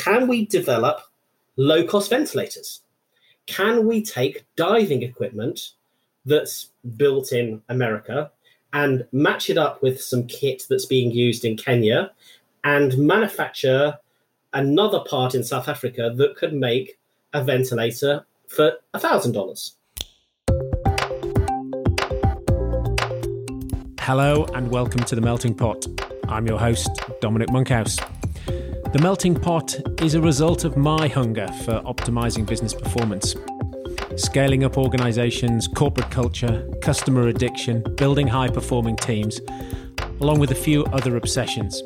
can we develop low cost ventilators? Can we take diving equipment that's built in America and match it up with some kit that's being used in Kenya and manufacture another part in South Africa that could make a ventilator for $1,000? Hello and welcome to The Melting Pot. I'm your host, Dominic Monkhouse. The Melting Pot is a result of my hunger for optimizing business performance. Scaling up organizations, corporate culture, customer addiction, building high performing teams, along with a few other obsessions.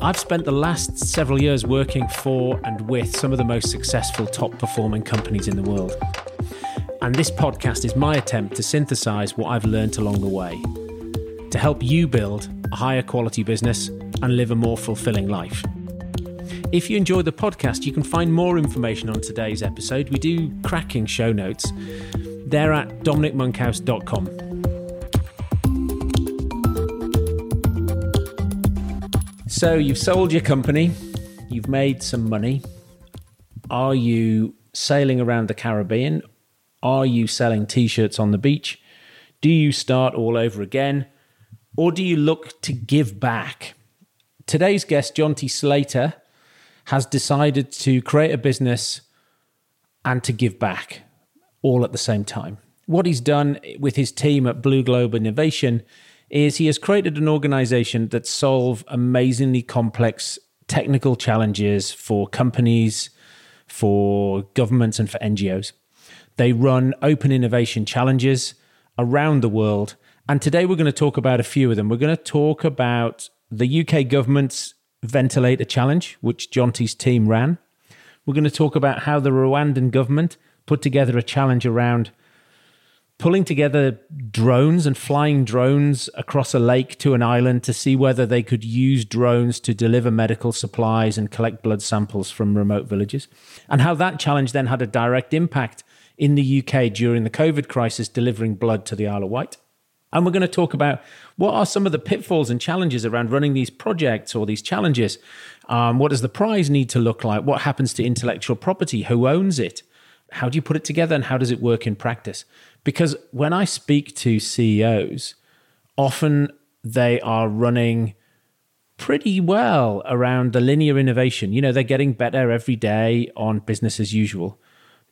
I've spent the last several years working for and with some of the most successful top performing companies in the world. And this podcast is my attempt to synthesize what I've learned along the way to help you build a higher quality business and live a more fulfilling life. If you enjoy the podcast, you can find more information on today's episode. We do cracking show notes. They're at dominicmonkhouse.com. So you've sold your company, you've made some money. Are you sailing around the Caribbean? Are you selling t shirts on the beach? Do you start all over again? Or do you look to give back? Today's guest, Jonty Slater, has decided to create a business and to give back all at the same time. What he's done with his team at Blue Globe Innovation is he has created an organization that solve amazingly complex technical challenges for companies, for governments and for NGOs. They run open innovation challenges around the world and today we're going to talk about a few of them. We're going to talk about the UK government's ventilator challenge, which Jonty's team ran. We're going to talk about how the Rwandan government put together a challenge around pulling together drones and flying drones across a lake to an island to see whether they could use drones to deliver medical supplies and collect blood samples from remote villages, and how that challenge then had a direct impact in the UK during the COVID crisis, delivering blood to the Isle of Wight. And we're going to talk about what are some of the pitfalls and challenges around running these projects or these challenges. Um, what does the prize need to look like? What happens to intellectual property? Who owns it? How do you put it together and how does it work in practice? Because when I speak to CEOs, often they are running pretty well around the linear innovation. You know, they're getting better every day on business as usual.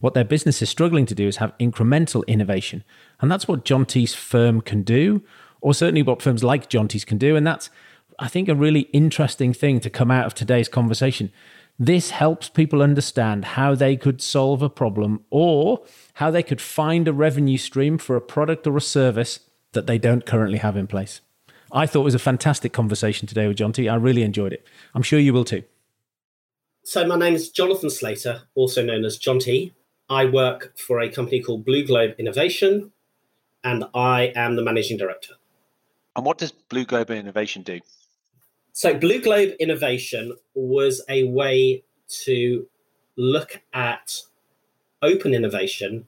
What their business is struggling to do is have incremental innovation. And that's what Jonty's firm can do, or certainly what firms like Jonty's can do. And that's, I think, a really interesting thing to come out of today's conversation. This helps people understand how they could solve a problem or how they could find a revenue stream for a product or a service that they don't currently have in place. I thought it was a fantastic conversation today with Jonty. I really enjoyed it. I'm sure you will too. So, my name is Jonathan Slater, also known as Jonty. I work for a company called Blue Globe Innovation, and I am the managing director. And what does Blue Globe Innovation do? So, Blue Globe Innovation was a way to look at open innovation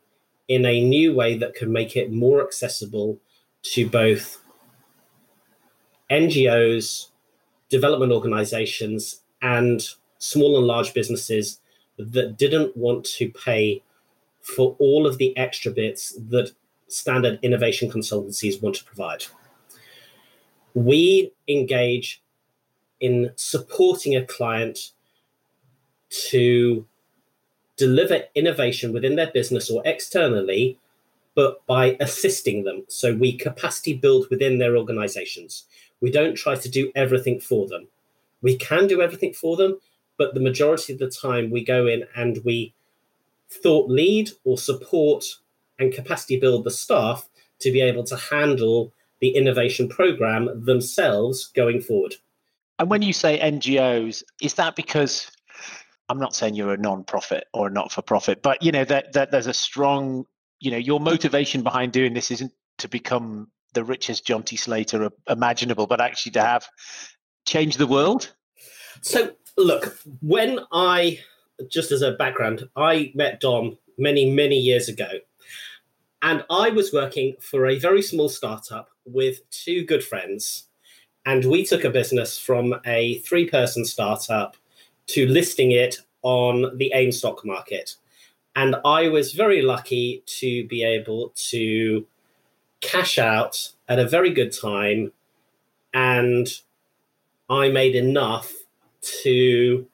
in a new way that could make it more accessible to both NGOs, development organizations, and small and large businesses that didn't want to pay for all of the extra bits that standard innovation consultancies want to provide. We engage in supporting a client to deliver innovation within their business or externally, but by assisting them. So we capacity build within their organizations. We don't try to do everything for them. We can do everything for them, but the majority of the time we go in and we thought lead or support and capacity build the staff to be able to handle the innovation program themselves going forward. And when you say NGOs, is that because I'm not saying you're a non-profit or a not-for-profit, but you know that, that there's a strong, you know, your motivation behind doing this isn't to become the richest Jonty Slater imaginable, but actually to have change the world. So look, when I just as a background, I met Dom many, many years ago. And I was working for a very small startup with two good friends. And we took a business from a three person startup to listing it on the AIM stock market. And I was very lucky to be able to cash out at a very good time. And I made enough to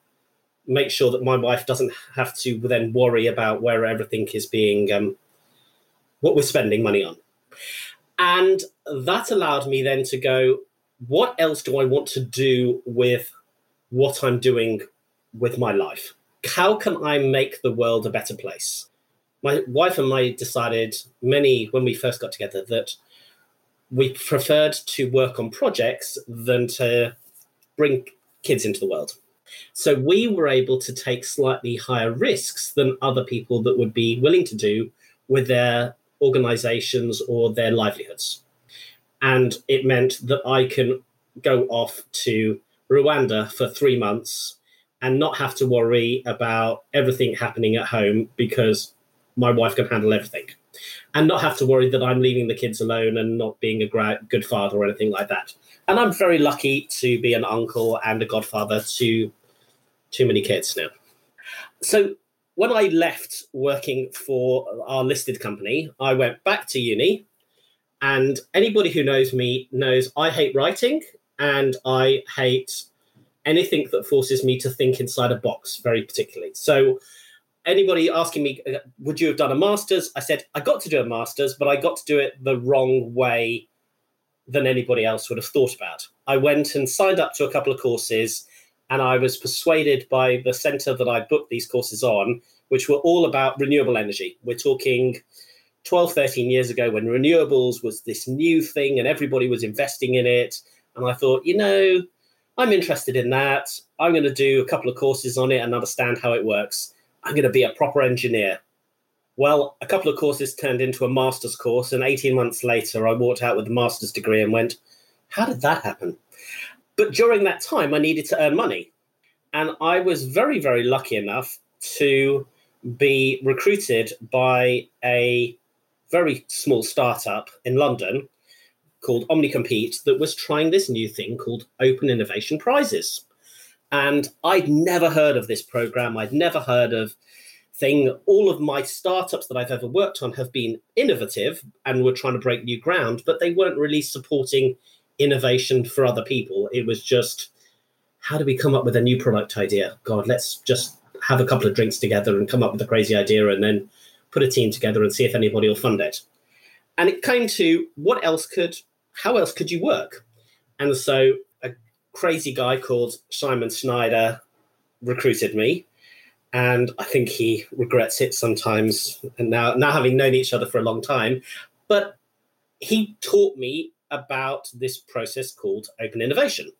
make sure that my wife doesn't have to then worry about where everything is being, um, what we're spending money on. And that allowed me then to go, what else do I want to do with what I'm doing with my life? How can I make the world a better place? My wife and I decided many when we first got together that we preferred to work on projects than to bring kids into the world. So we were able to take slightly higher risks than other people that would be willing to do with their organizations or their livelihoods. And it meant that I can go off to Rwanda for three months and not have to worry about everything happening at home because my wife can handle everything. And not have to worry that I'm leaving the kids alone and not being a good father or anything like that. And I'm very lucky to be an uncle and a godfather to too many kids now. So when I left working for our listed company, I went back to uni. And anybody who knows me knows I hate writing and I hate anything that forces me to think inside a box, very particularly. So, anybody asking me, uh, would you have done a master's? I said, I got to do a master's, but I got to do it the wrong way than anybody else would have thought about. I went and signed up to a couple of courses and I was persuaded by the center that I booked these courses on, which were all about renewable energy. We're talking 12, 13 years ago when renewables was this new thing and everybody was investing in it. And I thought, you know, I'm interested in that. I'm going to do a couple of courses on it and understand how it works. I'm going to be a proper engineer. Well, a couple of courses turned into a master's course, and 18 months later, I walked out with a master's degree and went, How did that happen? But during that time, I needed to earn money. And I was very, very lucky enough to be recruited by a very small startup in London called OmniCompete that was trying this new thing called Open Innovation Prizes. And I'd never heard of this program. I'd never heard of thing. All of my startups that I've ever worked on have been innovative and were trying to break new ground, but they weren't really supporting innovation for other people. It was just how do we come up with a new product idea? God, let's just have a couple of drinks together and come up with a crazy idea and then put a team together and see if anybody will fund it. And it came to what else could, how else could you work? And so crazy guy called Simon Schneider recruited me. And I think he regrets it sometimes. And now, now having known each other for a long time, but he taught me about this process called open innovation.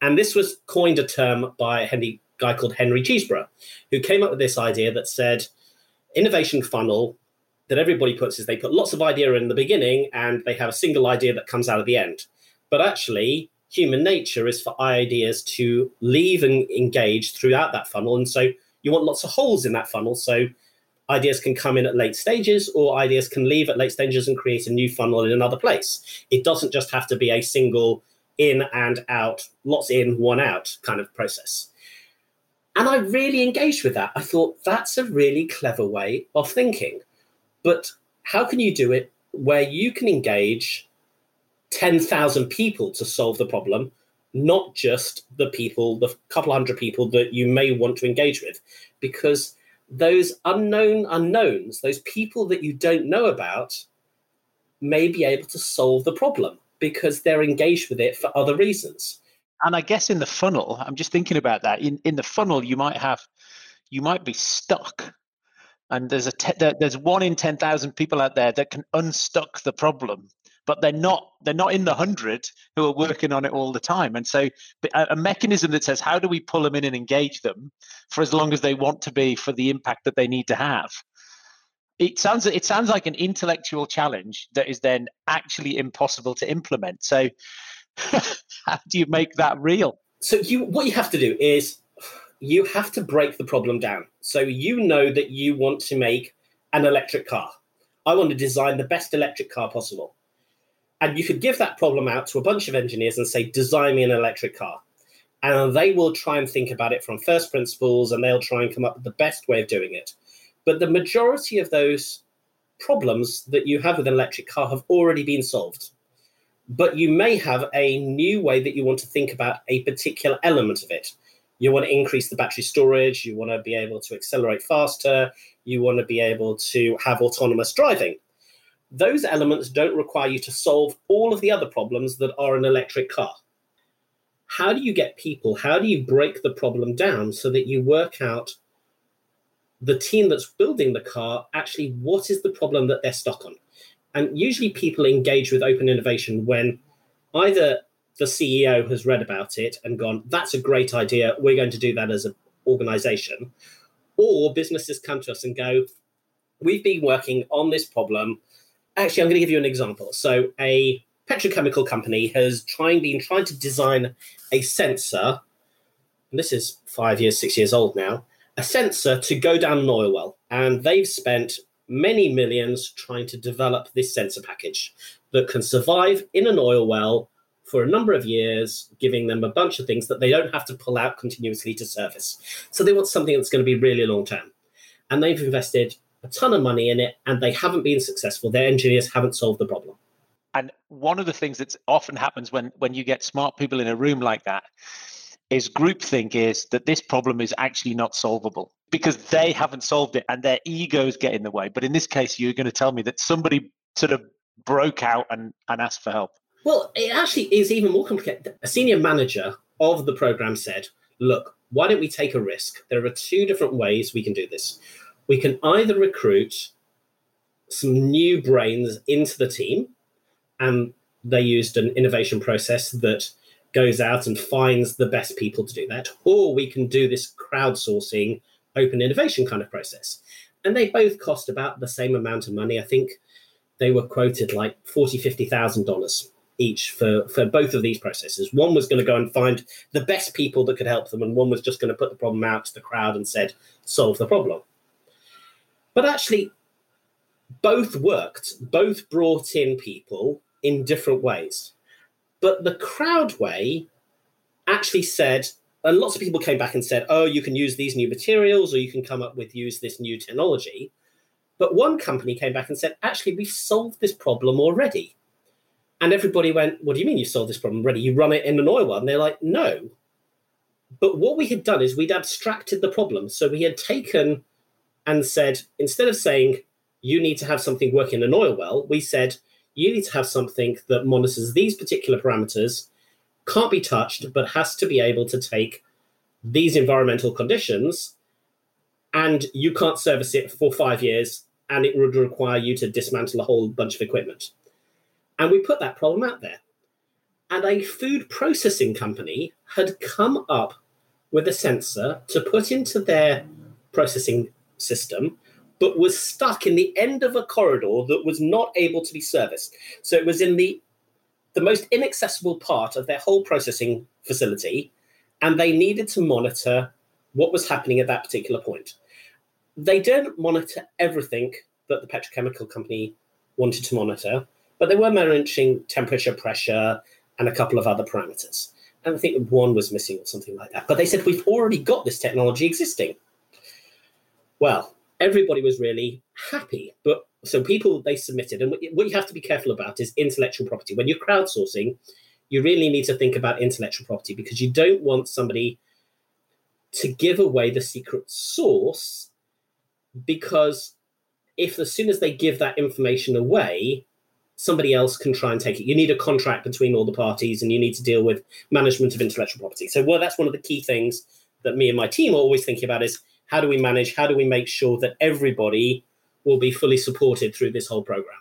And this was coined a term by a guy called Henry Chesbrough, who came up with this idea that said innovation funnel that everybody puts is they put lots of idea in the beginning and they have a single idea that comes out at the end. But actually, human nature is for ideas to leave and engage throughout that funnel. And so you want lots of holes in that funnel. So ideas can come in at late stages or ideas can leave at late stages and create a new funnel in another place. It doesn't just have to be a single in and out, lots in, one out kind of process. And I really engaged with that. I thought that's a really clever way of thinking. But how can you do it where you can engage 10,000 people to solve the problem, not just the people, the couple hundred people that you may want to engage with? Because those unknown unknowns, those people that you don't know about, may be able to solve the problem because they're engaged with it for other reasons. And I guess in the funnel, I'm just thinking about that. In in the funnel, you might have, you might be stuck, and there's a te- there's one in ten thousand people out there that can unstuck the problem but they're not they're not in the hundred who are working on it all the time. And so a, a, mechanism that says how do we pull them in and engage them for as long as they want to be for the impact that they need to have? It sounds it sounds like an intellectual challenge that is then actually impossible to implement. So how do you make that real? So you what you have to do is you have to break the problem down. So you know that you want to make an electric car. I want to design the best electric car possible and you could give that problem out to a bunch of engineers and say, design me an electric car. and they will try and think about it from first principles and they'll try and come up with the best way of doing it. But the majority of those problems that you have with an electric car have already been solved. But you may have a new way that you want to think about a particular element of it. You want to increase the battery storage, you want to be able to accelerate faster, you want to be able to have autonomous driving. Those elements don't require you to solve all of the other problems that are an electric car. How do you get people, how do you break the problem down so that you work out the team that's building the car actually what is the problem that they're stuck on? And usually people engage with open innovation when either the CEO has read about it and gone, that's a great idea, we're going to do that as an organization, or businesses come to us and go, we've been working on this problem. Actually, I'm going to give you an example. So, a petrochemical company has trying been trying to design a sensor, and this is five years, six years old now, a sensor to go down an oil well. And they've spent many millions trying to develop this sensor package that can survive in an oil well for a number of years, giving them a bunch of things that they don't have to pull out continuously to service. So they want something that's going to be really long term. And they've invested a ton of money in it and they haven't been successful. Their engineers haven't solved the problem. And one of the things that often happens when when you get smart people in a room like that is groupthink is that this problem is actually not solvable because they haven't solved it and their egos get in the way. But in this case, you're going to tell me that somebody sort of broke out and, and asked for help. Well, it actually is even more complicated. A senior manager of the program said, look, why don't we take a risk? There are two different ways we can do this. We can either recruit some new brains into the team, and they used an innovation process that goes out and finds the best people to do that, or we can do this crowdsourcing open innovation kind of process. And they both cost about the same amount of money. I think they were quoted like forty, fifty thousand dollars each for for both of these processes. One was going to go and find the best people that could help them, and one was just going to put the problem out to the crowd and said, "Solve the problem." But actually, both worked. Both brought in people in different ways. But the crowd way actually said, and lots of people came back and said, oh, you can use these new materials or you can come up with use this new technology. But one company came back and said, actually, we've solved this problem already. And everybody went, what do you mean you solved this problem already? You run it in an oil well. And they're like, no. But what we had done is we'd abstracted the problem. So we had taken and said, instead of saying, you need to have something working in an oil well, we said, you need to have something that monitors these particular parameters, can't be touched, but has to be able to take these environmental conditions, and you can't service it for five years, and it would require you to dismantle a whole bunch of equipment. And we put that problem out there. And a food processing company had come up with a sensor to put into their processing system but was stuck in the end of a corridor that was not able to be serviced. So it was in the the most inaccessible part of their whole processing facility, and they needed to monitor what was happening at that particular point. They didn't monitor everything that the petrochemical company wanted to monitor, but they were monitoring temperature, pressure, and a couple of other parameters. And I think one was missing or something like that. But they said, we've already got this technology existing. Well, everybody was really happy. But so people they submitted, and what you have to be careful about is intellectual property. When you're crowdsourcing, you really need to think about intellectual property because you don't want somebody to give away the secret source because if as soon as they give that information away somebody else can try and take it you need a contract between all the parties and you need to deal with management of intellectual property so well that's one of the key things that me and my team are always thinking about is how do we manage? How do we make sure that everybody will be fully supported through this whole program?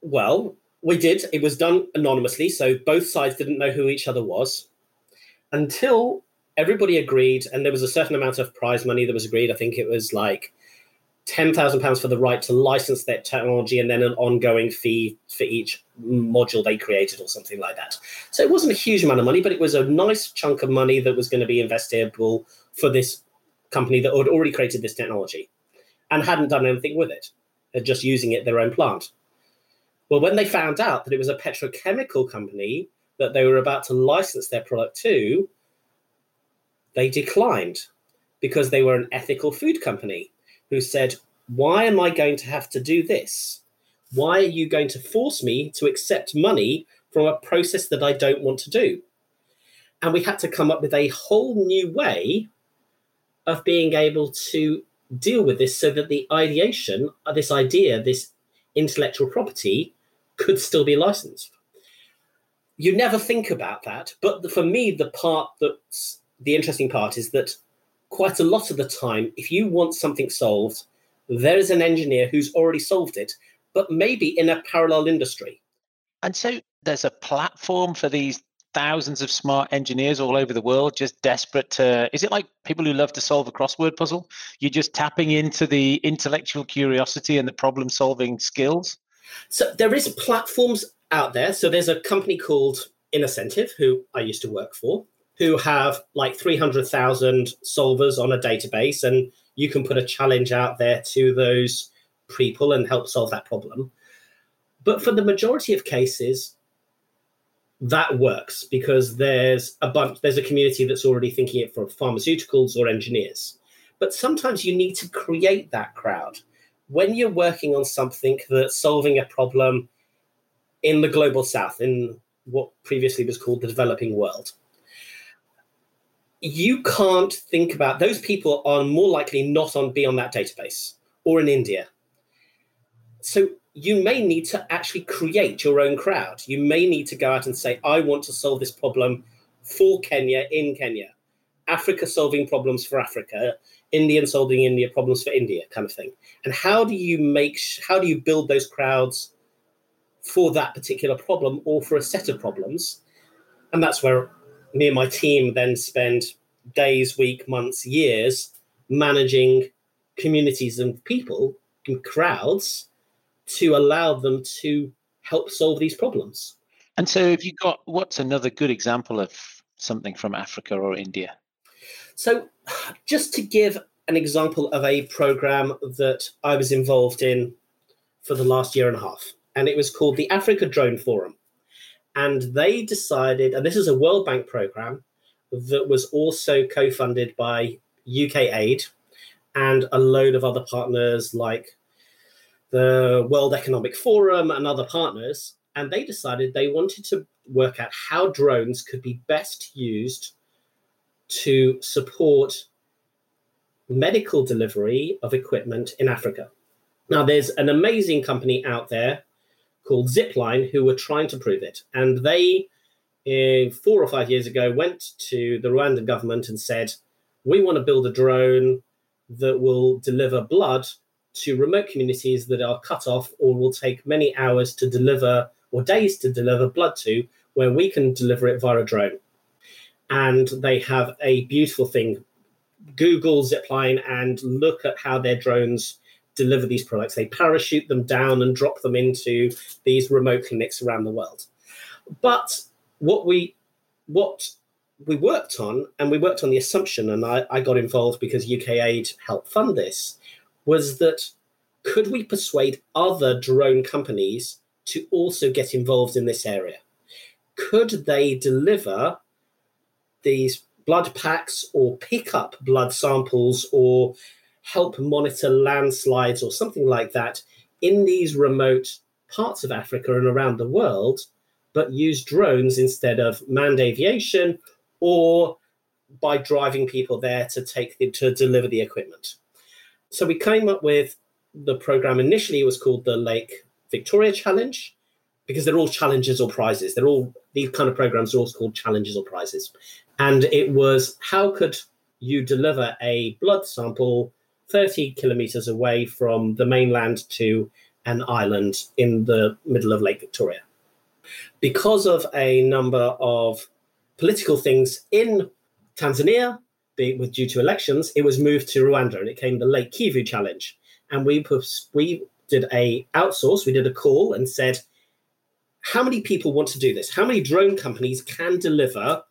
Well, we did. It was done anonymously, so both sides didn't know who each other was until everybody agreed, and there was a certain amount of prize money that was agreed. I think it was like ten thousand pounds for the right to license that technology, and then an ongoing fee for each module they created, or something like that. So it wasn't a huge amount of money, but it was a nice chunk of money that was going to be investable for this company that had already created this technology and hadn't done anything with it, just using it their own plant. Well, when they found out that it was a petrochemical company that they were about to license their product to, they declined because they were an ethical food company who said, Why am I going to have to do this? Why are you going to force me to accept money from a process that I don't want to do? And we had to come up with a whole new way of being able to deal with this so that the ideation, uh, this idea, this intellectual property could still be licensed. You never think about that. But for me, the part that's the interesting part is that quite a lot of the time, if you want something solved, there is an engineer who's already solved it, but maybe in a parallel industry. And so there's a platform for these thousands of smart engineers all over the world just desperate to is it like people who love to solve a crossword puzzle? You're just tapping into the intellectual curiosity and the problem solving skills? So there is platforms out there. So there's a company called InnoCentive who i used to work for who have like 300,000 solvers on a database, and you can put a challenge out there to those people and help solve that problem. But for the majority of cases, that works because there's a bunch, there's a community that's already thinking it for pharmaceuticals or engineers. But sometimes you need to create that crowd. When you're working on something that's solving a problem in the global south, in what previously was called the developing world, you can't think about those people are more likely not on be on that database or in India. So you may need to actually create your own crowd. You may need to go out and say, I want to solve this problem for Kenya in Kenya, Africa solving problems for Africa, Indian solving India problems for India, kind of thing. And how do you make how do you build those crowds for that particular problem or for a set of problems? And that's where me and my team then spend days, week, months, years managing communities and people and crowds to allow them to help solve these problems. And so, have you got what's another good example of something from Africa or India? So, just to give an example of a program that I was involved in for the last year and a half, and it was called the Africa Drone Forum. And they decided, and this is a World Bank program that was also co funded by UK Aid and a load of other partners like the World Economic Forum and other partners. And they decided they wanted to work out how drones could be best used to support medical delivery of equipment in Africa. Now, there's an amazing company out there called Zipline who were trying to prove it. And they, uh, four or five years ago, went to the Rwandan government and said, We want to build a drone that will deliver blood to remote communities that are cut off or will take many hours to deliver or days to deliver blood to, where we can deliver it via a drone. And they have a beautiful thing. Google Zipline and look at how their drones deliver these products. They parachute them down and drop them into these remote clinics around the world. But what we what we worked on, and we worked on the assumption, and I, I got involved because UK Aid helped fund this, was that could we persuade other drone companies to also get involved in this area? Could they deliver these blood packs or pick up blood samples or help monitor landslides or something like that in these remote parts of Africa and around the world, but use drones instead of manned aviation or by driving people there to take the, to deliver the equipment. So we came up with the program initially it was called the Lake Victoria Challenge because they're all challenges or prizes. They're all these kind of programs are all called challenges or prizes. And it was how could you deliver a blood sample 30 kilometers away from the mainland to an island in the middle of Lake Victoria. Because of a number of political things in Tanzania, with due to elections, it was moved to Rwanda and it came the Lake Kivu Challenge. And we we did a outsource, we did a call and said, how many people want to do this? How many drone companies can deliver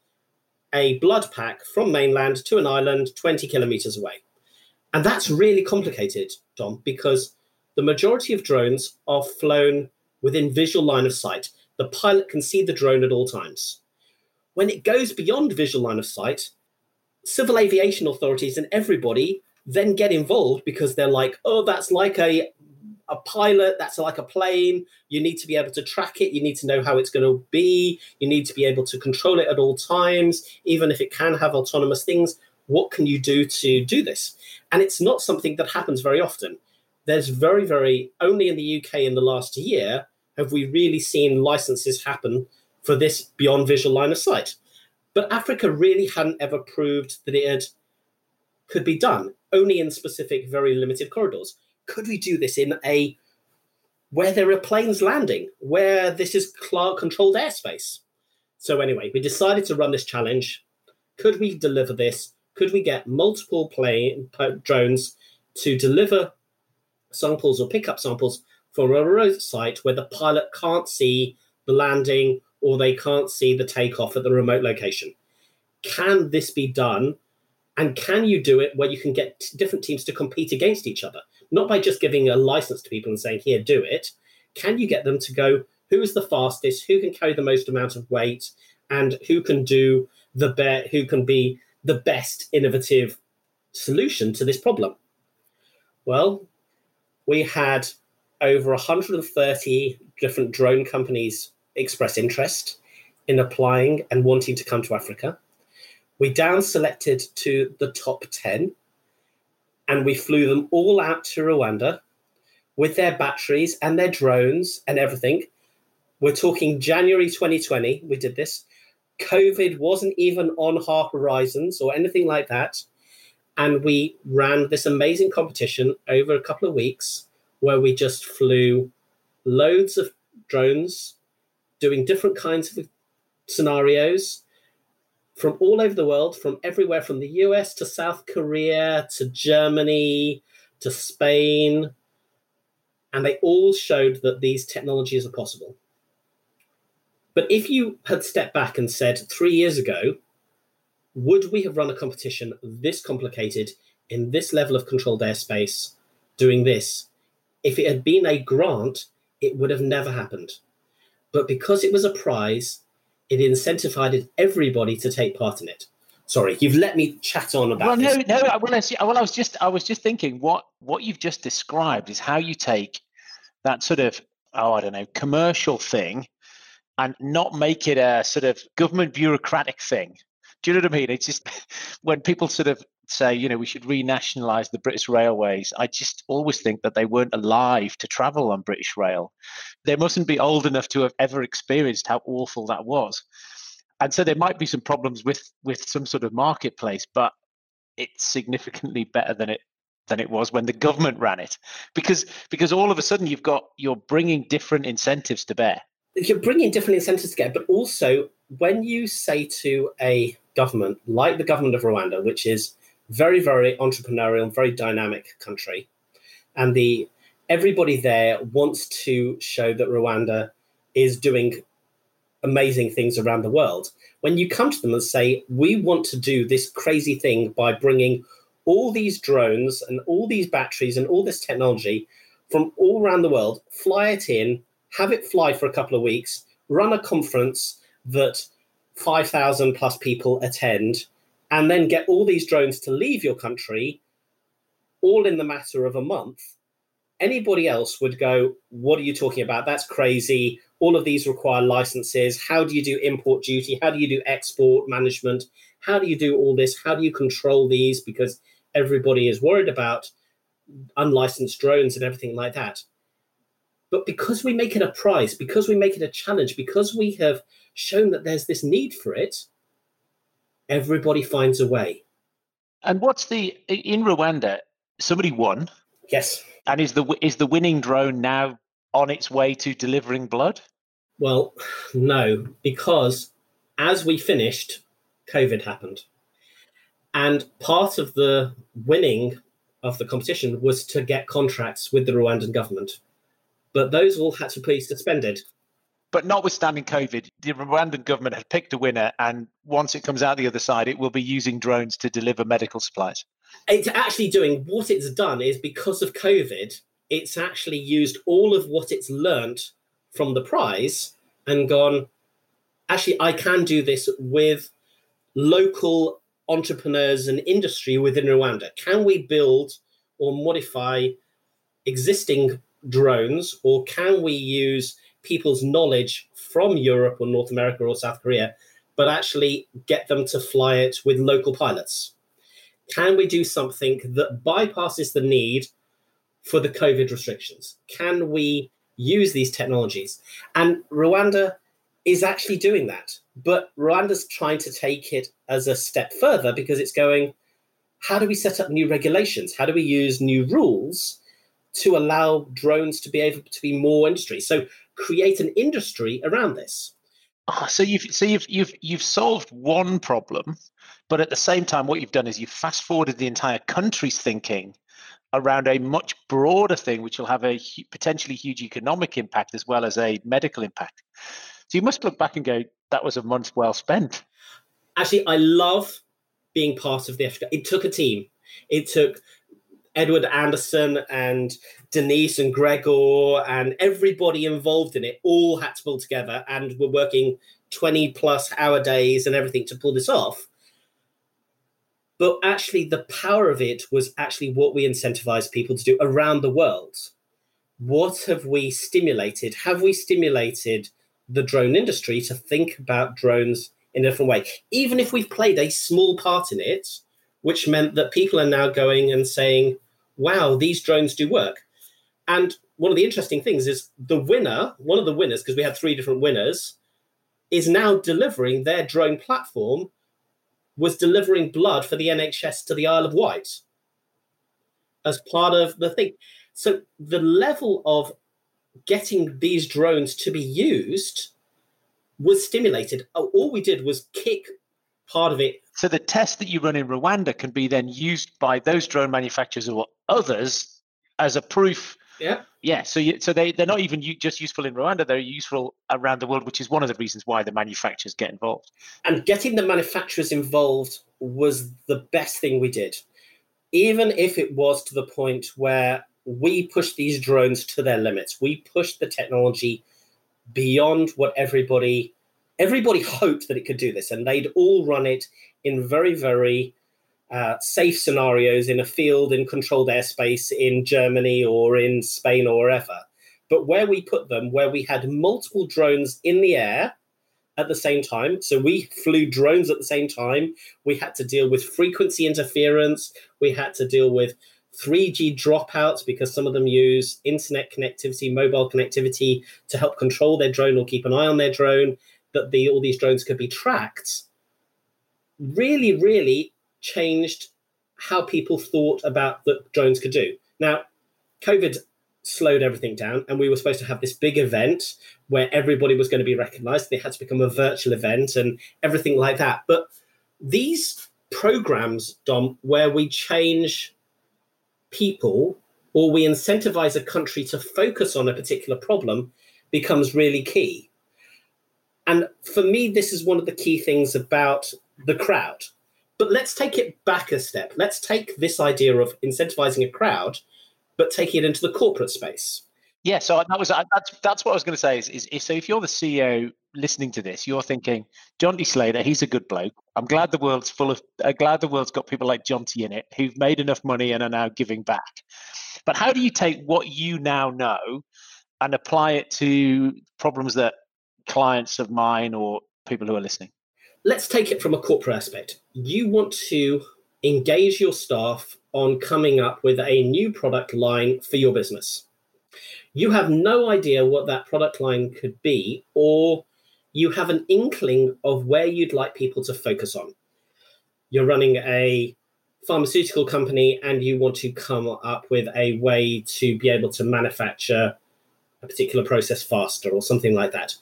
a blood pack from mainland to an island 20 kilometers away? And that's really complicated, Dom, because the majority of drones are flown within visual line of sight. The pilot can see the drone at all times. When it goes beyond visual line of sight, civil aviation authorities and everybody then get involved because they're like, oh, that's like a a pilot, that's like a plane. You need to be able to track it. You need to know how it's going to be. You need to be able to control it at all times, even if it can have autonomous things. What can you do to do this? And it's not something that happens very often. There's very, very, only in the UK in the last year have we really seen licenses happen for this beyond visual line of sight. But Africa really hadn't ever proved that it had, could be done, only in specific, very limited corridors. Could we do this in a where there are planes landing, where this is controlled airspace? So anyway, we decided to run this challenge. Could we deliver this? Could we get multiple plane drones to deliver samples or pick up samples from a remote site where the pilot can't see the landing or they can't see the takeoff at the remote location. Can this be done? And can you do it where you can get different teams to compete against each other? Not by just giving a license to people and saying, here, do it. Can you get them to go, who is the fastest, who can carry the most amount of weight, and who can do the best, who can be the best innovative solution to this problem? Well, we had over 130 different drone companies express interest in applying and wanting to come to Africa. We down selected to the top 10 and we flew them all out to Rwanda with their batteries and their drones and everything. We're talking January 2020, we did this. COVID wasn't even on our horizons or anything like that. And we ran this amazing competition over a couple of weeks where we just flew loads of drones doing different kinds of scenarios from all over the world, from everywhere from the US to South Korea to Germany to Spain. And they all showed that these technologies are possible. But if you had stepped back and said three years ago, would we have run a competition this complicated in this level of controlled airspace doing this? If it had been a grant, it would have never happened. But because it was a prize, it incentivized everybody to take part in it. Sorry, you've let me chat on about. Well, no, this. no. Well, I, well, I was just, I was just thinking what what you've just described is how you take that sort of, oh, I don't know, commercial thing, and not make it a sort of government bureaucratic thing. Do you know what I mean? It's just when people sort of say, you know, we should renationalize the British Railways, I just always think that they weren't alive to travel on British Rail. They mustn't be old enough to have ever experienced how awful that was. And so there might be some problems with with some sort of marketplace, but it's significantly better than it than it was when the government ran it because because all of a sudden you've got you're bringing different incentives to bear you're bringing different incentives together but also when you say to a government like the government of rwanda which is very, very entrepreneurial very dynamic country. And the everybody there wants to show that Rwanda is doing amazing things around the world. When you come to them and say, we want to do this crazy thing by bringing all these drones and all these batteries and all this technology from all around the world, fly it in, have it fly for a couple of weeks, run a conference that 5,000 plus people attend, and then get all these drones to leave your country all in the matter of a month, anybody else would go, What are you talking about? That's crazy. All of these require licenses. How do you do import duty? How do you do export management? How do you do all this? How do you control these? Because everybody is worried about unlicensed drones and everything like that. But because we make it a prize, because we make it a challenge, because we have shown that there's this need for it, everybody finds a way. And what's the in Rwanda? Somebody won. Yes. And is the is the winning drone now on its way to delivering blood? Well, no, because as we finished, COVID happened. And part of the winning of the competition was to get contracts with the Rwandan government. But those all had to be suspended but notwithstanding COVID, the Rwandan government has picked a winner, and once it comes out the other side, it will be using drones to deliver medical supplies. It's actually doing what it's done is because of COVID, it's actually used all of what it's learnt from the prize and gone, actually, I can do this with local entrepreneurs and industry within Rwanda? Can we build or modify existing drones, or can we use people's knowledge from Europe or North America or South Korea, but actually get them to fly it with local pilots? Can we do something that bypasses the need for the COVID restrictions? Can we use these technologies? And Rwanda is actually doing that. But Rwanda's trying to take it as a step further because it's going, how do we set up new regulations? How do we use new rules to allow drones to be able to be more industry? So create an industry around this. Oh, so you've so you've you've you've solved one problem, but at the same time, what you've done is you've fast forwarded the entire country's thinking around a much broader thing, which will have a potentially huge economic impact as well as a medical impact. So you must look back and go, that was a month well spent. Actually, I love being part of the Africa. It took a team. It took Edward Anderson and Denise and Gregor and everybody involved in it all had to pull together and were working 20 plus hour days and everything to pull this off. But actually, the power of it was actually what we incentivized people to do around the world. What have we stimulated? Have we stimulated the drone industry to think about drones in a different way? Even if we've played a small part in it, which meant that people are now going and saying, wow, these drones do work. And one of the interesting things is the winner, one of the winners, because we had three different winners, is now delivering their drone platform, was delivering blood for the NHS to the Isle of Wight as part of the thing. So the level of getting these drones to be used was stimulated. Oh, all we did was kick part of it. So the test that you run in Rwanda can be then used by those drone manufacturers or others as a proof. Yeah. Yeah. So you, so they they're not even just useful in Rwanda; they're useful around the world, which is one of the reasons why the manufacturers get involved. And getting the manufacturers involved was the best thing we did, even if it was to the point where we pushed these drones to their limits. We pushed the technology beyond what everybody everybody hoped that it could do this, and they'd all run it in very, very uh, safe scenarios in a field in controlled airspace in Germany or in Spain or wherever. But where we put them, where we had multiple drones in the air at the same time, so we flew drones at the same time, we had to deal with frequency interference, we had to deal with 3G dropouts because some of them use internet connectivity, mobile connectivity to help control their drone or keep an eye on their drone that the all these drones could be tracked really, really changed how people thought about that drones could do. Now, COVID slowed everything down, and we were supposed to have this big event where everybody was going to be recognized. They had to become a virtual event and everything like that. But these programs, Dom, where we change people or we incentivize a country to focus on a particular problem becomes really key. And for me, this is one of the key things about the crowd. But let's take it back a step. Let's take this idea of incentivizing a crowd, but taking it into the corporate space. Yeah, so that was that's that's what I was going to say. Is, is, is, so if you're the CEO listening to this, you're thinking Jonty Slater, he's a good bloke. I'm glad the world's full of. I'm glad the world's got people like Jonty in it who've made enough money and are now giving back. But how do you take what you now know and apply it to problems that clients of mine or people who are listening? Let's take it from a corporate aspect. You want to engage your staff on coming up with a new product line for your business. You have no idea what that product line could be, or you have an inkling of where you'd like people to focus on. You're running a pharmaceutical company and you want to come up with a way to be able to manufacture a particular process faster or something like that.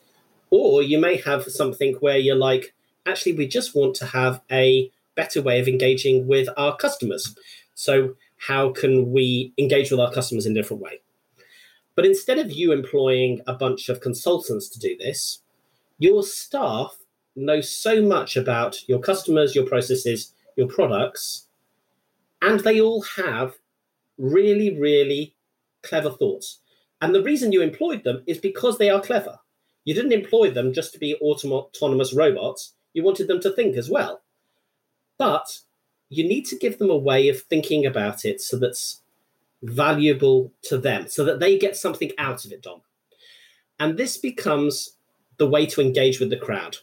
Or you may have something where you're like, actually, we just want to have a better way of engaging with our customers. So, how can we engage with our customers in a different way? But instead of you employing a bunch of consultants to do this, your staff know so much about your customers, your processes, your products, and they all have really, really clever thoughts. And the reason you employed them is because they are clever. You didn't employ them just to be autonomous robots. You wanted them to think as well. But you need to give them a way of thinking about it so that's valuable to them, so that they get something out of it, Dom. And this becomes the way to engage with the crowd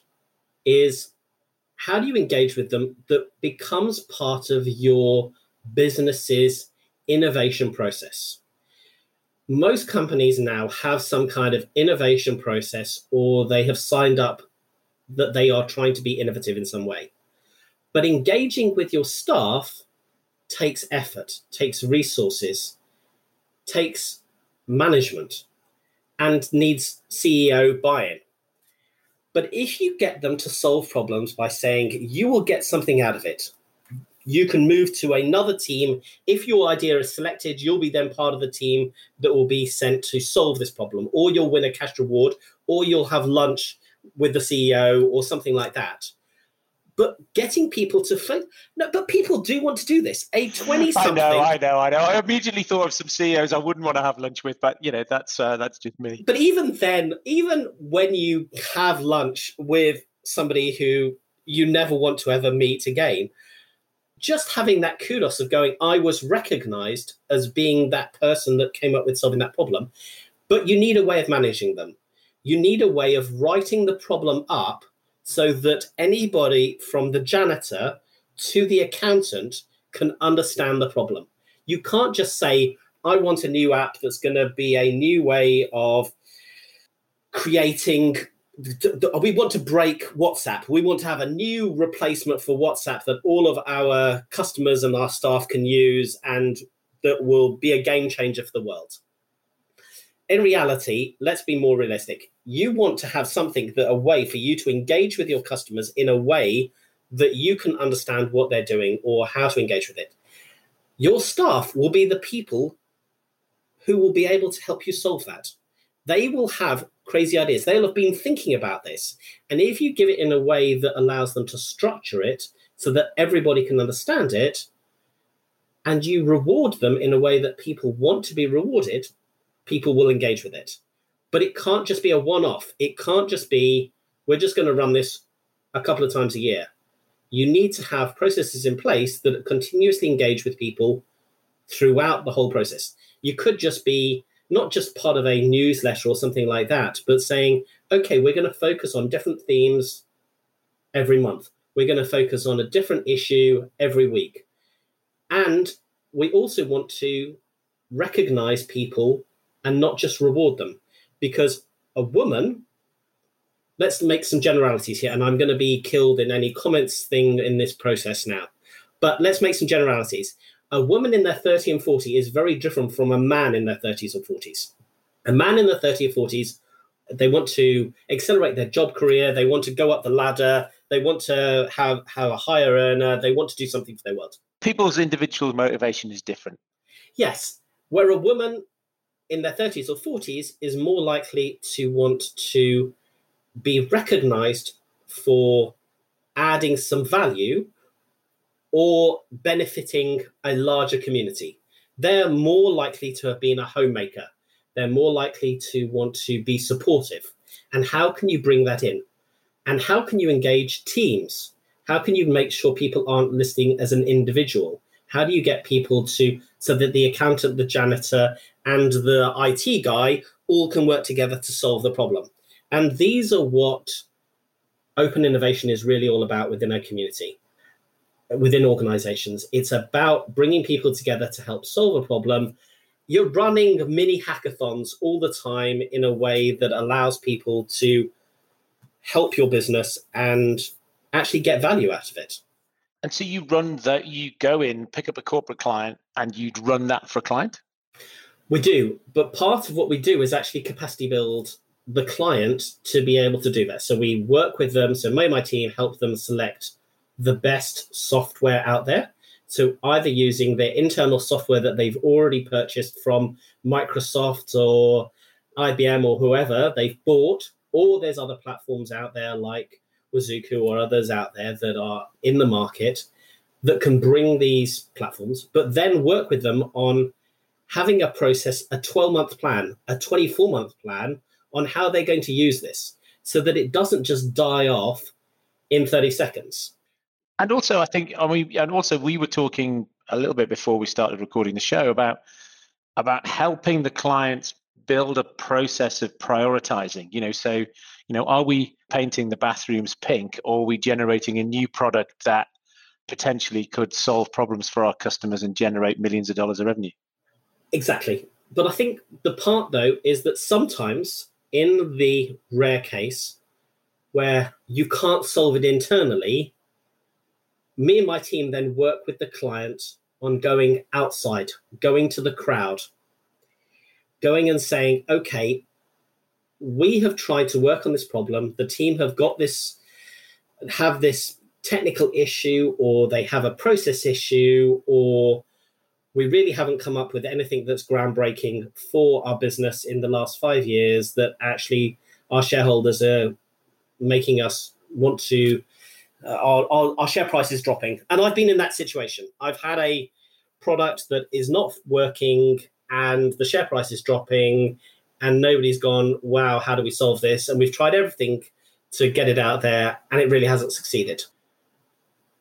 is how do you engage with them that becomes part of your business's innovation process? Most companies now have some kind of innovation process or they have signed up that they are trying to be innovative in some way. But engaging with your staff takes effort, takes resources, takes management, and needs CEO buy in. But if you get them to solve problems by saying you will get something out of it, you can move to another team. If your idea is selected, you'll be then part of the team that will be sent to solve this problem, or you'll win a cash reward, or you'll have lunch with the CEO, or something like that. But getting people to think no but people do want to do this. A 20 something i know i know i know. I immediately thought of some ceos i wouldn't want to have lunch with but you know that's uh, that's just me. But even then even when you have lunch with somebody who you never want to ever meet again just having that kudos of going i was recognized as being that person that came up with solving that problem but you need a way of managing them you need a way of writing the problem up so that anybody from the janitor to the accountant can understand the problem. You can't just say, I want a new app that's going to be a new way of creating. We want to break WhatsApp. We want to have a new replacement for WhatsApp that all of our customers and our staff can use and that will be a game changer for the world in reality, let's be more realistic. You want to have something that a way for you to engage with your customers in a way that you can understand what they're doing or how to engage with it. Your staff will be the people who will be able to help you solve that. They will have crazy ideas. They'll have been thinking about this. And if you give it in a way that allows them to structure it so that everybody can understand it, and you reward them in a way that people want to be rewarded, people will engage with it. But it can't just be a one off. It can't just be, we're just going to run this a couple of times a year. You need to have processes in place that continuously engage with people throughout the whole process. You could just be not just part of a newsletter or something like that, but saying, okay, we're going to focus on different themes every month. We're going to focus on a different issue every week. And we also want to recognize people and not just reward them. Because a woman, let's make some generalities here, and I'm going to be killed in any comments thing in this process now. But let's make some generalities. A woman in their 30 and 40 is very different from a man in their 30s or 40s. A man in their 30s or 40s, they want to accelerate their job career, they want to go up the ladder, they want to have, have a higher earner, they want to do something for their world. People's individual motivation is different. Yes. Where a woman in their 30s or 40s is more likely to want to be recognized for adding some value or benefiting a larger community. They're more likely to have been a homemaker. They're more likely to want to be supportive. And how can you bring that in? And how can you engage teams? How can you make sure people aren't listening as an individual? How do you get people to so that the accountant, the janitor, and the IT guy all can work together to solve the problem. And these are what open innovation is really all about within a community, within organizations. It's about bringing people together to help solve a problem. You're running mini hackathons all the time in a way that allows people to help your business and actually get value out of it. And so you run that, you go in, pick up a corporate client, and you'd run that for a client? We do, but part of what we do is actually capacity build the client to be able to do that. So we work with them. So me and my team help them select the best software out there. So either using their internal software that they've already purchased from Microsoft or IBM or whoever they've bought, or there's other platforms out there like Wazoku or others out there that are in the market that can bring these platforms, but then work with them on having a process, a 12 month plan, a 24 month plan on how they're going to use this so that it doesn't just die off in 30 seconds. And also, I think, I mean, and also we were talking a little bit before we started recording the show about about helping the clients build a process of prioritizing. You know, so you know, are we painting the bathrooms pink, or are we generating a new product that potentially could solve problems for our customers and generate millions of dollars of revenue? Exactly. But I think the part though is that sometimes, in the rare case where you can't solve it internally, me and my team then work with the client on going outside, going to the crowd, going and saying, okay, we have tried to work on this problem. The team have got this, have this technical issue, or they have a process issue, or we really haven't come up with anything that's groundbreaking for our business in the last five years that actually our shareholders are making us want to uh, our, our, our, share price is dropping. And i've been in that situation. I've had a product that is not working and the share price is dropping and nobody's gone wow how do we solve this and we've tried everything to get it out there and it really hasn't succeeded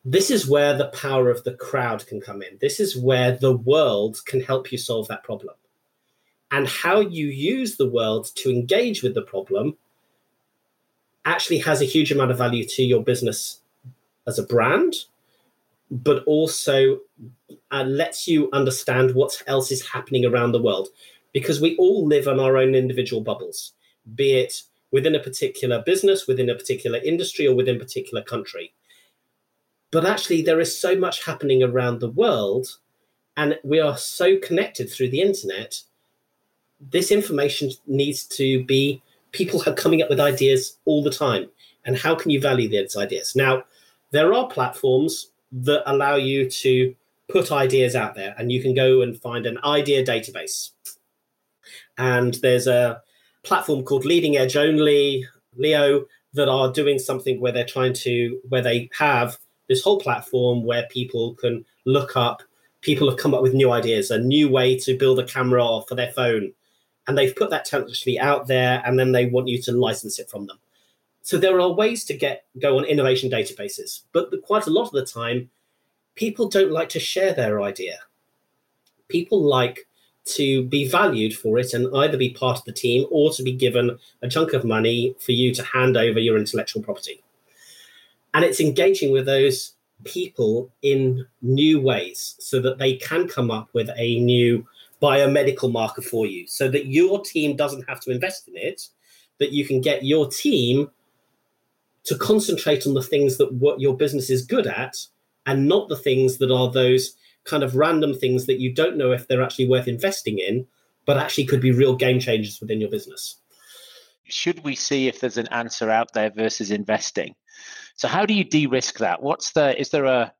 this is where the power of the crowd can come in. This is where the world can help you solve that problem. And how you use the world to engage with the problem actually has a huge amount of value to your business as a brand, but also uh, lets you understand what else is happening around the world. Because we all live on our own individual bubbles, be it within a particular business, within a particular industry, or within a particular country but actually, there is so much happening around the world, and we are so connected through the internet. This information needs to be people are coming up with ideas all the time. And how can you value those ideas? Now, there are platforms that allow you to put ideas out there, and you can go and find an idea database. And there's a platform called Leading Edge Only, Leo, that are doing something where they're trying to, where they have this whole platform where people can look up people have come up with new ideas a new way to build a camera for their phone. And they've put that technology out there and then they want you to license it from them. So there are ways to get go on innovation databases but quite a lot of the time people don't like to share their idea. People like to be valued for it and either be part of the team or to be given a chunk of money for you to hand over your intellectual property. And it's engaging with those people in new ways so that they can come up with a new biomedical marker for you so that your team doesn't have to invest in it that you can get your team to concentrate on the things that what your business is good at and not the things that are those kind of random things that you don't know if they're actually worth investing in but actually could be real game changers within your business should we see if there's an answer out there versus investing so how do you de-risk that? What's the is there a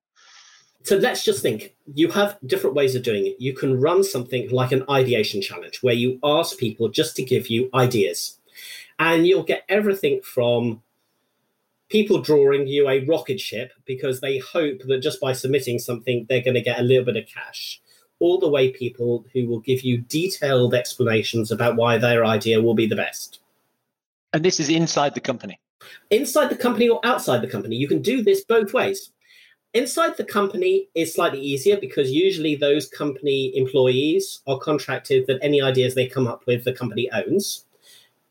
so let's just think you have different ways of doing it. You can run something like an ideation challenge where you ask people just to give you ideas. And you'll get everything from people drawing you a rocket ship because they hope that just by submitting something, they're going to get a little bit of cash, all the way people who will give you detailed explanations about why their idea will be the best. And this is inside the company inside the company or outside the company. You can do this both ways. Inside the company is slightly easier because usually those company employees are contracted that any ideas they come up with, the company owns,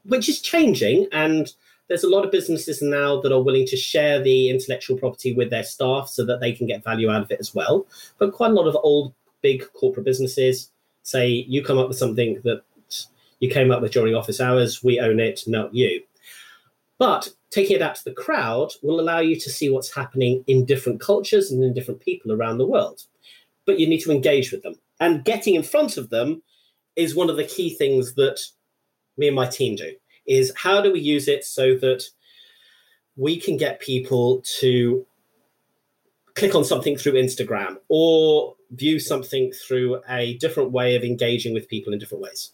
which is changing. And there's a lot of businesses now that are willing to share the intellectual property with their staff so that they can get value out of it as well. But quite a lot of old, big corporate businesses say, you come up with something that you came up with during office hours, we own it, not you. But taking it out to the crowd will allow you to see what's happening in different cultures and in different people around the world. But you need to engage with them. And getting in front of them is one of the key things that me and my team do is how do we use it so that we can get people to click on something through Instagram or view something through a different way of engaging with people in different ways.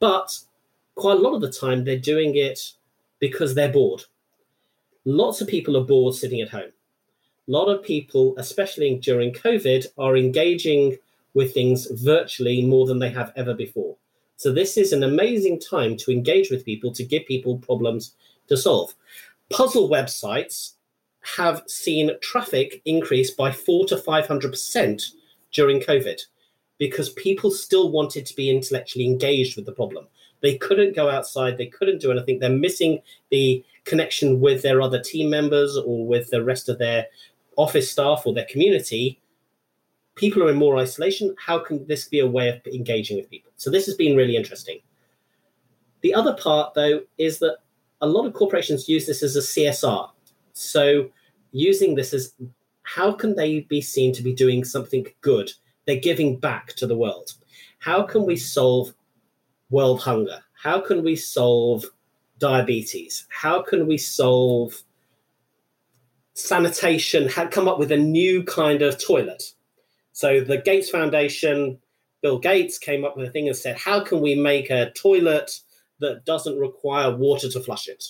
But quite a lot of the time, they're doing it because they're bored lots of people are bored sitting at home. A lot of people, especially during COVID, are engaging with things virtually more than they have ever before. So, this is an amazing time to engage with people, to give people problems to solve. Puzzle websites have seen traffic increase by four to 500% during COVID because people still wanted to be intellectually engaged with the problem. They couldn't go outside, they couldn't do anything. They're missing the connection with their other team members or with the rest of their office staff or their community. People are in more isolation. How can this be a way of engaging with people? So, this has been really interesting. The other part, though, is that a lot of corporations use this as a CSR. So, using this as how can they be seen to be doing something good? They're giving back to the world. How can we solve world hunger? How can we solve diabetes? How can we solve sanitation? Had come up with a new kind of toilet. So the Gates Foundation, Bill Gates came up with a thing and said, "How can we make a toilet that doesn't require water to flush it?"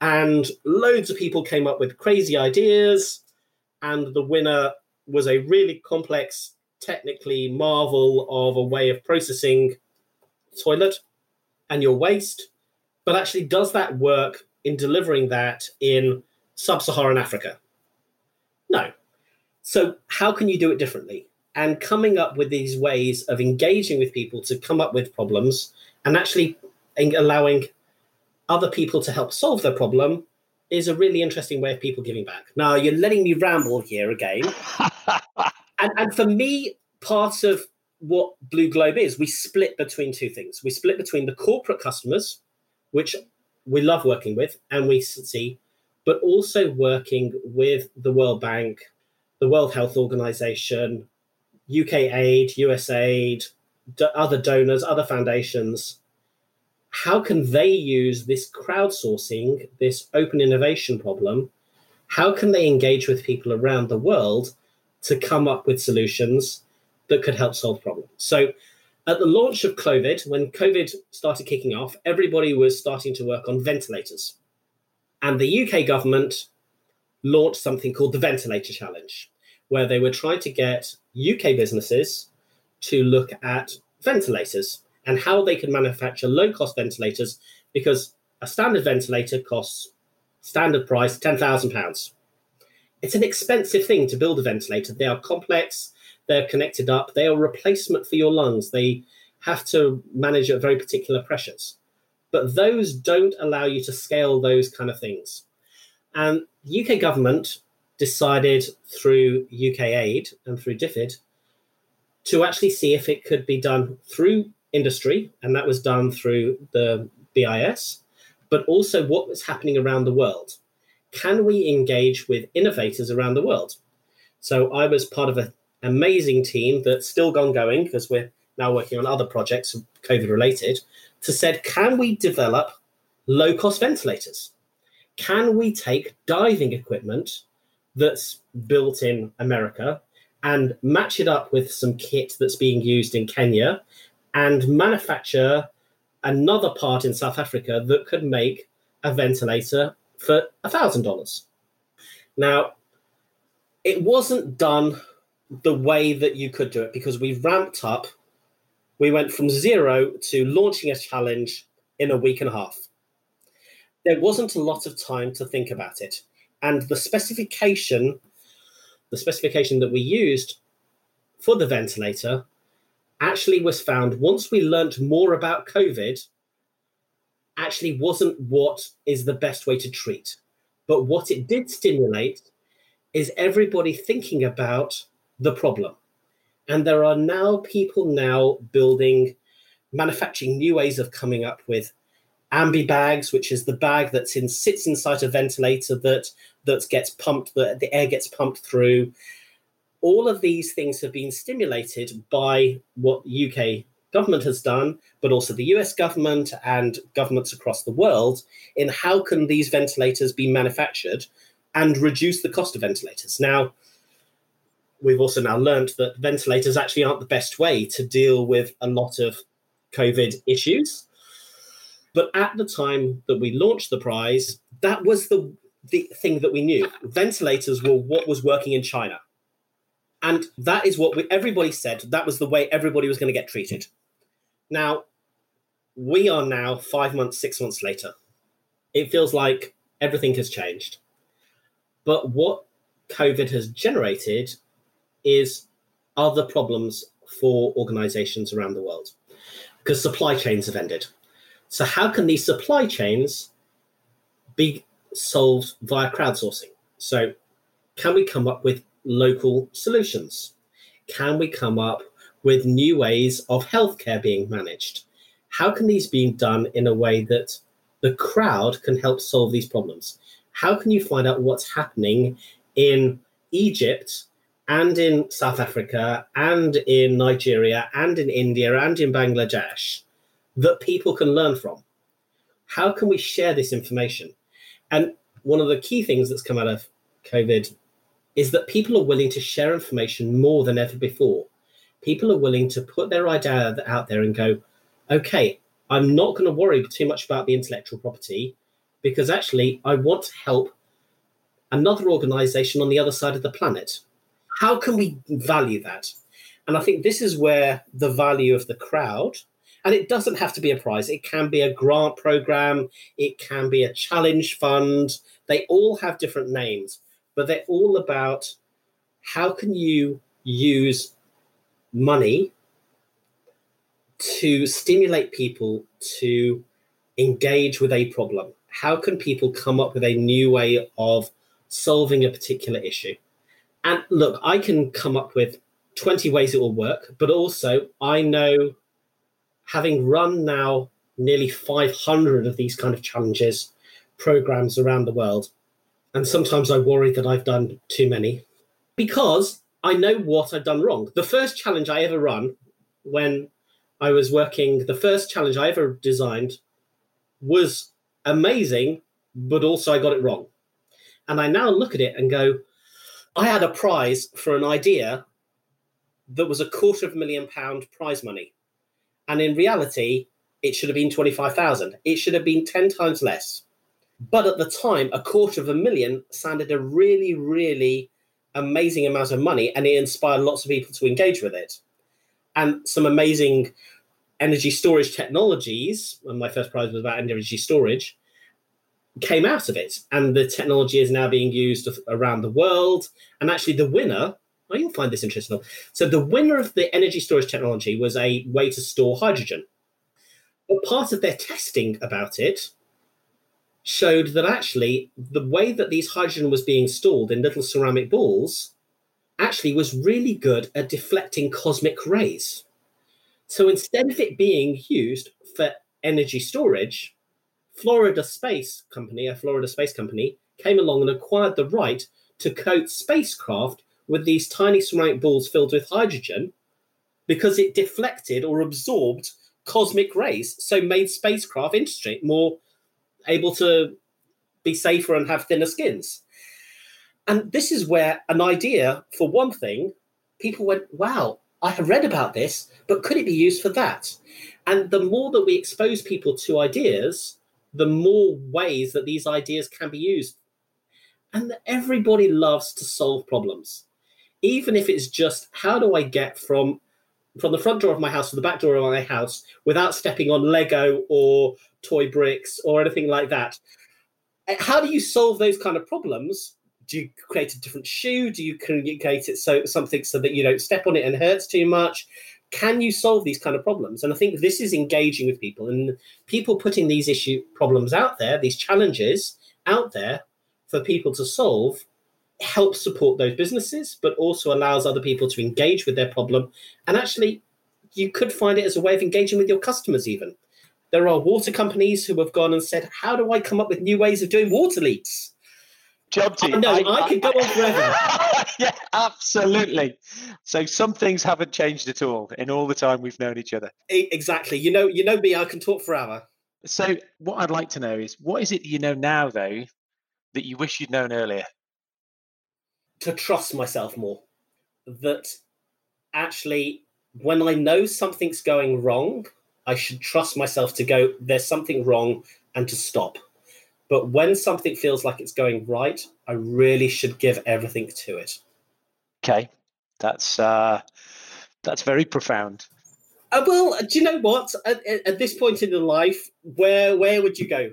And loads of people came up with crazy ideas, and the winner was a really complex, technically marvel of a way of processing toilet and your waste, but actually does that work in delivering that in sub Saharan Africa? No. So, how can you do it differently? And coming up with these ways of engaging with people to come up with problems and actually allowing other people to help solve their problem is a really interesting way of people giving back. Now, you're letting me ramble here again. and, and for me, part of what Blue Globe is, we split between two things. We split between the corporate customers, which we love working with and we see, but also working with the World Bank, the World Health Organization, UK Aid, USAID, other donors, other foundations. How can they use this crowdsourcing, this open innovation problem? How can they engage with people around the world to come up with solutions that could help solve problems. So at the launch of COVID, when COVID started kicking off, everybody was starting to work on ventilators. And the UK government launched something called the Ventilator Challenge, where they were trying to get UK businesses to look at ventilators and how they could manufacture low cost ventilators because a standard ventilator costs standard price £10,000. It's an expensive thing to build a ventilator. They are complex, they're connected up. They are replacement for your lungs. They have to manage at very particular pressures. But those don't allow you to scale those kind of things. And the UK government decided through UK aid and through DFID to actually see if it could be done through industry, and that was done through the BIS, but also what was happening around the world. Can we engage with innovators around the world? So I was part of an amazing team that's still gone going because we're now working on other projects COVID related to said, can we develop low cost ventilators? Can we take diving equipment that's built in America and match it up with some kit that's being used in Kenya and manufacture another part in South Africa that could make a ventilator for $1,000? Now, it wasn't done the way that you could do it because we ramped up. We went from zero to launching a challenge in a week and a half. There wasn't a lot of time to think about it. And the specification, the specification that we used for the ventilator actually was found once we learnt more about COVID, actually wasn't what is the best way to treat. But what it did stimulate is everybody thinking about the problem. And there are now people now building, manufacturing new ways of coming up with Ambu bags, which is the bag that's in sits inside a ventilator that that gets pumped, that the air gets pumped through. All of these things have been stimulated by what UK government has done, but also the US government and governments across the world in how can these ventilators be manufactured and reduce the cost of ventilators. Now, we've also now learned that ventilators actually aren't the best way to deal with a lot of COVID issues. But at the time that we launched the prize, that was the, the thing that we knew. Ventilators were what was working in China. And that is what we, everybody said. That was the way everybody was going to get treated. Now, we are now five months, six months later. It feels like everything has changed. But what COVID has generated is other problems for organizations around the world because supply chains have ended. So, how can these supply chains be solved via crowdsourcing? So, can we come up with local solutions? Can we come up with new ways of healthcare being managed? How can these be done in a way that the crowd can help solve these problems? How can you find out what's happening in Egypt and in South Africa and in Nigeria and in India and in Bangladesh that people can learn from? How can we share this information? And one of the key things that's come out of COVID is that people are willing to share information more than ever before. People are willing to put their idea out there and go, okay, I'm not going to worry too much about the intellectual property because actually I want to help another organization on the other side of the planet. How can we value that? And I think this is where the value of the crowd, and it doesn't have to be a prize, it can be a grant program, it can be a challenge fund. They all have different names, but they're all about how can you use money to stimulate people to engage with a problem? How can people come up with a new way of solving a particular issue? And look, I can come up with 20 ways it will work, but also I know having run now nearly 500 of these kind of challenges programs around the world, and sometimes I worry that I've done too many because I know what I've done wrong. The first challenge I ever run when I was working, the first challenge I ever designed was amazing, but also I got it wrong. And I now look at it and go, I had a prize for an idea that was a quarter of a million pound prize money. And in reality, it should have been 25,000. It should have been 10 times less. But at the time, a quarter of a million sounded a really, really amazing amount of money and it inspired lots of people to engage with it. And some amazing energy storage technologies, and my first prize was about energy storage, came out of it. And the technology is now being used around the world. And actually, the winner, oh, you'll find this interesting. So, the winner of the energy storage technology was a way to store hydrogen. But part of their testing about it showed that actually the way that these hydrogen was being stored in little ceramic balls actually was really good at deflecting cosmic rays. So instead of it being used for energy storage, Florida Space Company, a Florida space company, came along and acquired the right to coat spacecraft with these tiny ceramic balls filled with hydrogen because it deflected or absorbed cosmic rays, so made spacecraft interesting, more able to be safer and have thinner skins. And this is where an idea, for one thing, people went, wow, I have read about this, but could it be used for that? And the more that we expose people to ideas, the more ways that these ideas can be used. And everybody loves to solve problems. Even if it's just how do I get from from the front door of my house to the back door of my house without stepping on Lego or toy bricks or anything like that. Eh, how do you solve those kind of problems do you create a different shoe? Do you create it so something so that you don't step on it and hurts too much? Can you solve these kind of problems? And I think this is engaging with people and people putting these issue problems out there, these challenges out there for people to solve helps support those businesses, but also allows other people to engage with their problem. And actually, you could find it as a way of engaging with your customers, even. There are water companies who have gone and said, How do I come up with new ways of doing water leaks? Jonty. Oh, no, I, I, could go on forever. yeah, absolutely. So some things haven't changed at all in all the time we've known each other. Exactly. You know, you know me. I can talk forever. So what I'd like to know is what is it you know now, though, that you wish you'd known earlier? To trust myself more. That actually, when I know something's going wrong, I should trust myself to go. There's something wrong, and to stop but when something feels like it's going right, I really should give everything to it. Okay, that's uh, that's very profound. Uh, well, do you know what? At, at, this point in your life, where where would you go?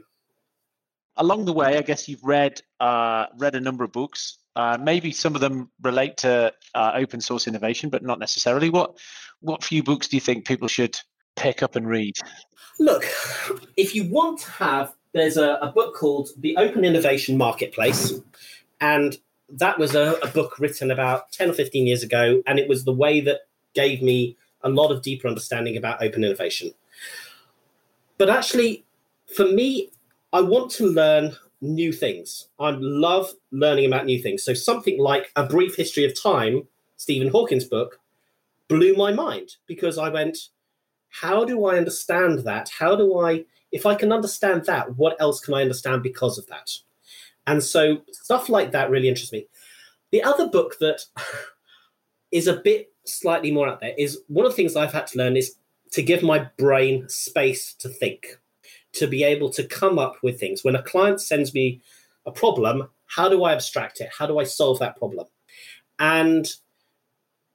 along the way, I guess you've read uh, read a number of books. Uh, maybe some of them relate to uh, open source innovation, but not necessarily. What what few books do you think people should pick up and read? Look, if you want to have, there's a, a book called The Open Innovation Marketplace, and that was a, a book written about 10 or 15 years ago, and it was the way that gave me a lot of deeper understanding about open innovation. But actually, for me, I want to learn new things. I love learning about new things. So something like A Brief History of Time, Stephen Hawking's book, blew my mind because I went, how do I understand that? How do I, if I can understand that, what else can I understand because of that? And so stuff like that really interests me. The other book that is a bit slightly more out there is one of the things I've had to learn is to give my brain space to think, to be able to come up with things. When a client sends me a problem, how do I abstract it? How do I solve that problem? And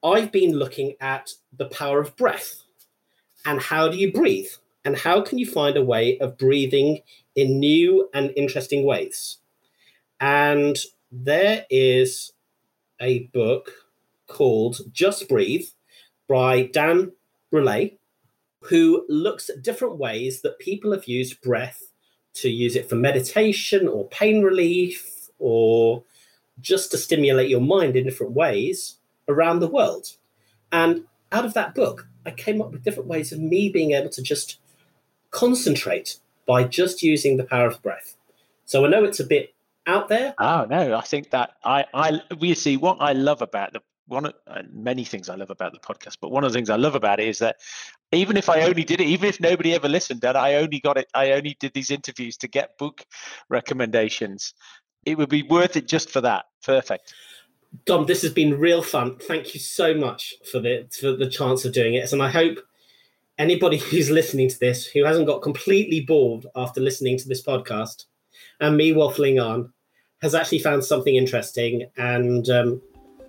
I've been looking at the power of breath and how do you breathe? And how can you find a way of breathing in new and interesting ways? And there is a book called Just Breathe by Dan Brule, who looks at different ways that people have used breath to use it for meditation or pain relief or just to stimulate your mind in different ways around the world. And out of that book, I came up with different ways of me being able to just concentrate by just using the power of breath. So I know it's a bit out there. Oh no, I think that I I we see what I love about the one of uh, many things I love about the podcast, but one of the things I love about it is that even if I only did it, even if nobody ever listened, and I only got it, I only did these interviews to get book recommendations, it would be worth it just for that. Perfect. Dom, this has been real fun. Thank you so much for the for the chance of doing it, and I hope anybody who's listening to this who hasn't got completely bored after listening to this podcast and me waffling on has actually found something interesting and um,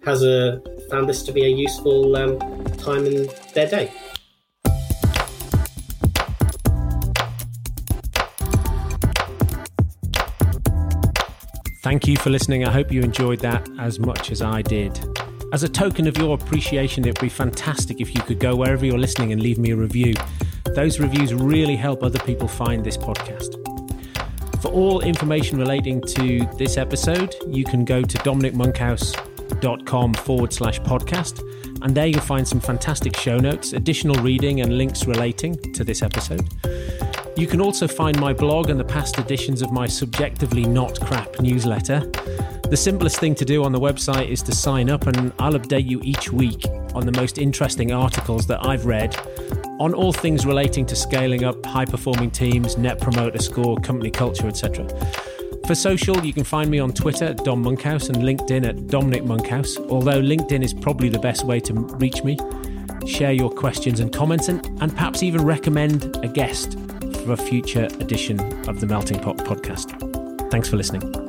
has a, found this to be a useful um, time in their day. Thank you for listening. I hope you enjoyed that as much as I did. As a token of your appreciation, it would be fantastic if you could go wherever you're listening and leave me a review. Those reviews really help other people find this podcast. For all information relating to this episode, you can go to Dominic dominicmonkhouse.com forward slash podcast, and there you'll find some fantastic show notes, additional reading, and links relating to this episode. You can also find my blog and the past editions of my subjectively not crap newsletter. The simplest thing to do on the website is to sign up, and I'll update you each week on the most interesting articles that I've read on all things relating to scaling up high performing teams, net promoter score, company culture, etc. For social, you can find me on Twitter at Dom Monkhouse and LinkedIn at Dominic Monkhouse, although LinkedIn is probably the best way to reach me. Share your questions and comments, and, and perhaps even recommend a guest for a future edition of the Melting Pot podcast. Thanks for listening.